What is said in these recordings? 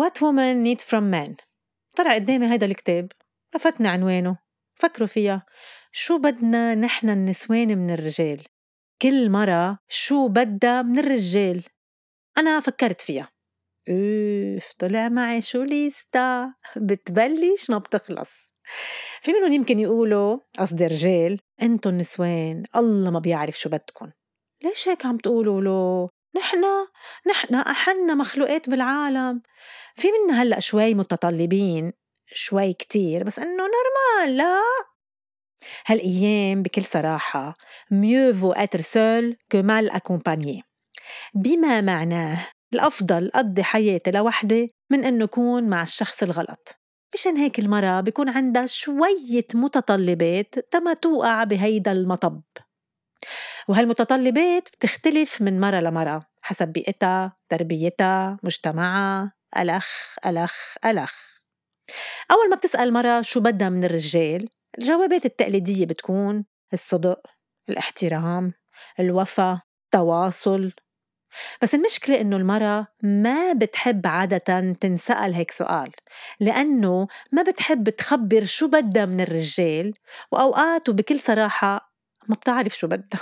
What women need from men طلع قدامي هيدا الكتاب لفتني عنوانه. فكروا فيها. شو بدنا نحن النسوان من الرجال؟ كل مرة شو بدها من الرجال؟ أنا فكرت فيها. أوف طلع معي شو ليستا بتبلش ما بتخلص. في منهم يمكن يقولوا قصدي رجال انتو النسوان الله ما بيعرف شو بدكن ليش هيك عم تقولوا له؟ نحن نحن أحن مخلوقات بالعالم. في منا هلأ شوي متطلبين شوي كتير بس إنه نورمال لا. هالأيام بكل صراحة mieux vaut être seul que mal accompagné. بما معناه الأفضل أقضي حياتي لوحدي من إنه كون مع الشخص الغلط. مشان هيك المرأة بيكون عندها شوية متطلبات تما توقع بهيدا المطب. وهالمتطلبات بتختلف من مرة لمرة حسب بيئتها تربيتها مجتمعها. ألخ ألخ ألخ. أول ما بتسأل مرة شو بدها من الرجال الجوابات التقليدية بتكون الصدق الاحترام الوفا التواصل. بس المشكلة إنه المرأة ما بتحب عادة تنسأل هيك سؤال لأنه ما بتحب تخبر شو بدها من الرجال وأوقات وبكل صراحة ما بتعرف شو بدها.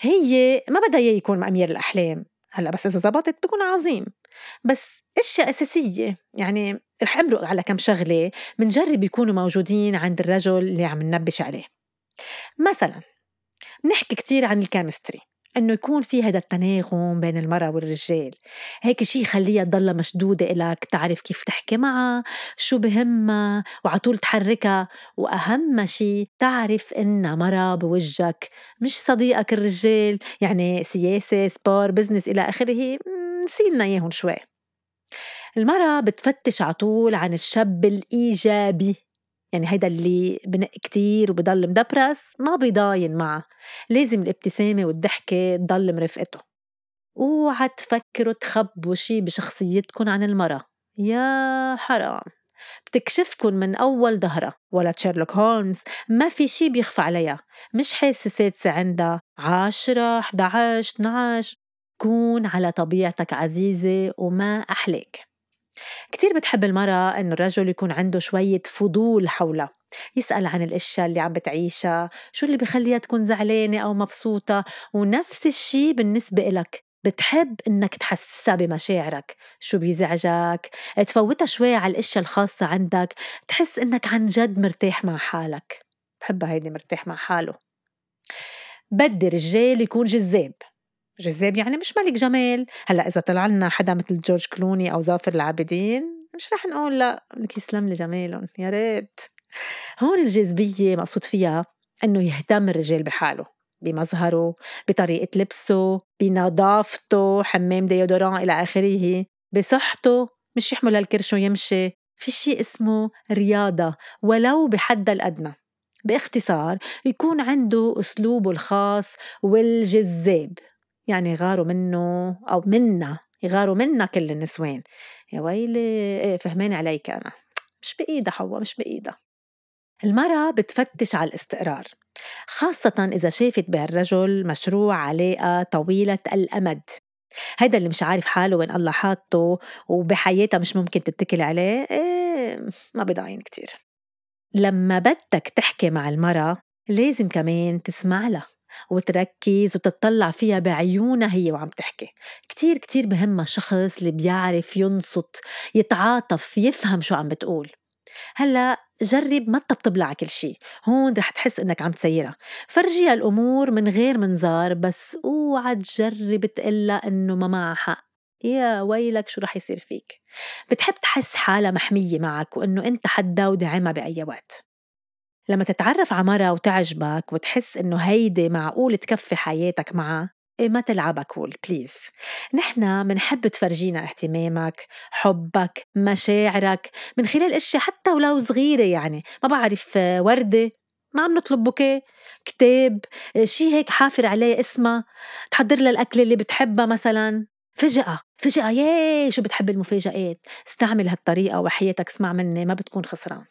هي ما بدها إياه يكون أمير الأحلام. هلأ بس إذا زبطت بكون عظيم. بس إشياء أساسية يعني رح أمرق على كم شغلة بنجرب يكونوا موجودين عند الرجل اللي عم ننبش عليه. مثلا بنحكي كتير عن الكيمستري. إنه يكون في هذا التناغم بين المرأة والرجال. هيك شيء يخليها تضلها مشدودة إلك تعرف كيف تحكي معها شو بهمها وعطول تحركها. وأهم شيء تعرف إنها مرة بوجهك مش صديقك الرجال يعني سياسة sport business إلى آخره. نسينا إياهم شوي. المرأة بتفتش عطول عن الشاب الإيجابي. يعني هيدا اللي بنق كتير وبضل مدبرس ما بيضاين معه. لازم الابتسامة والضحكة تضل مرفقته أوعى تفكروا تخبوا شي بشخصيتكن عن المرة يا حرام. بتكشفكن من أول ظهرة ولا تشيرلوك هولمز ما في شي بيخفى عليها. مش حاسة سادسة عندها عشرة 11 12 كون على طبيعتك عزيزة وما أحلاك. كتير بتحب المرأة إنه الرجل يكون عنده شوية فضول حولها يسأل عن الأشياء اللي عم بتعيشها شو اللي بخليها تكون زعلانة أو مبسوطة ونفس الشي بالنسبة إلك بتحب إنك تحسسها بمشاعرك شو بيزعجك تفوتها شوي على الأشياء الخاصة عندك تحس إنك عن جد مرتاح مع حالك بحبها هيدي مرتاح مع حاله. بدي رجال يكون جذاب. جذاب يعني مش ملك جمال. هلأ إذا طلع لنا حدا مثل جورج كلوني أو ظافر العابدين مش رح نقول لأ لك يسلم لي جمالهم يا ريت. هون الجاذبية مقصود فيها إنه يهتم الرجال بحاله بمظهره بطريقة لبسه بنظافته حمام ديودوران إلى آخره. بصحته مش يحمل هالكرش ويمشي. في شيء اسمه رياضة ولو بحدها الأدنى. باختصار يكون عنده أسلوبه الخاص والجذاب. يعني يغاروا منه أو منا يغاروا منا كل النسوان. يا ويلي إيه فهماني عليك أنا. مش بإيدها حوا مش بإيدها المرأة بتفتش على الاستقرار خاصة إذا شافت بهالرجل مشروع علاقة طويلة الأمد هيدا اللي مش عارف حاله وين الله حاطه وبحياتها مش ممكن تتكل عليه إيه ما بضاين كتير. لما بدك تحكي مع المرأة لازم كمان تسمع لها. وتركز وتطلع فيها بعيونها هي وعم تحكي. كتير كتير بهمها شخص اللي بيعرف ينصت يتعاطف يفهم شو عم بتقول. هلأ جرب ما تطبطب لها كل شيء هون رح تحس إنك عم تسيرها. فرجيها الأمور من غير منظار بس أوعى تجرب تقلها إنه ما معها حق. يا ويلك شو رح يصير فيك. بتحب تحس حالها محمية معك وإنه أنت حدا ودعمها بأي وقت. لما تتعرف على مرة وتعجبك وتحس إنه هيدي معقول تكفي حياتك معها إيه ما تلعبها كول بليز نحن منحب تفرجينا اهتمامك حبك مشاعرك من خلال أشياء حتى ولو صغيرة يعني. ما بعرف وردة ما عم نطلب بوكيه كتاب شي هيك حافر عليه اسمها تحضر لها الأكلة اللي بتحبها مثلا. فجأة فجأة ياي شو بتحب المفاجآت؟ استعمل هالطريقة وحياتك اسمع مني ما بتكون خسران.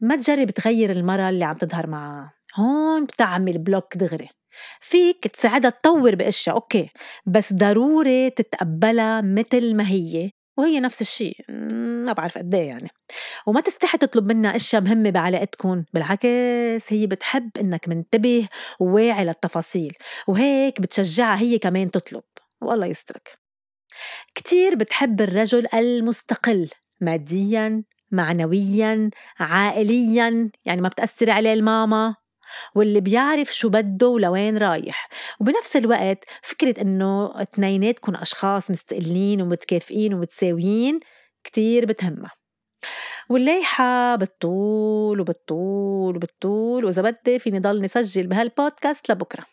ما تجرب تغير المرة اللي عم تظهر معها هون بتعمل block دغري. فيك تساعدها تطور بأشياء okay بس ضروري تتقبلها مثل ما هي وهي نفس الشيء. ما بعرف قد إيه يعني. وما تستحي تطلب منها أشياء مهمة بعلاقتكم بالعكس هي بتحب إنك منتبه وواعي للتفاصيل وهيك بتشجعها هي كمان تطلب. والله يسترك. كتير بتحب الرجل المستقل ماديا معنويا عائليا يعني ما بتأثر عليه الماما. واللي بيعرف شو بده ولوين رايح. وبنفس الوقت فكرة إنه اثنيناتكم أشخاص مستقلين ومتكافئين ومتساويين كتير بتهمها. واللايحة بتطول وبتطول وبتطول وإذا بدي فيني ضل نسجل بهالبودكاست لبكرة.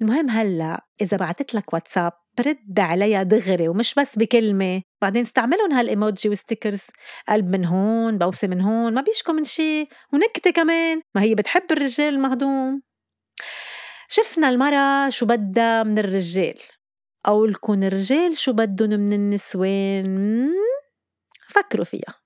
المهم هلأ إذا بعتت لك واتساب برد عليها دغري ومش بس بكلمة. بعدين استعملهم هالإيموجي وستيكرز قلب من هون بوسة من هون ما بيشكوا من شي. ونكتة كمان ما هي بتحب الرجال المهضوم. شفنا المرة شو بدها من الرجال. أو لكم الرجال شو بدهم من النسوان؟ فكروا فيها.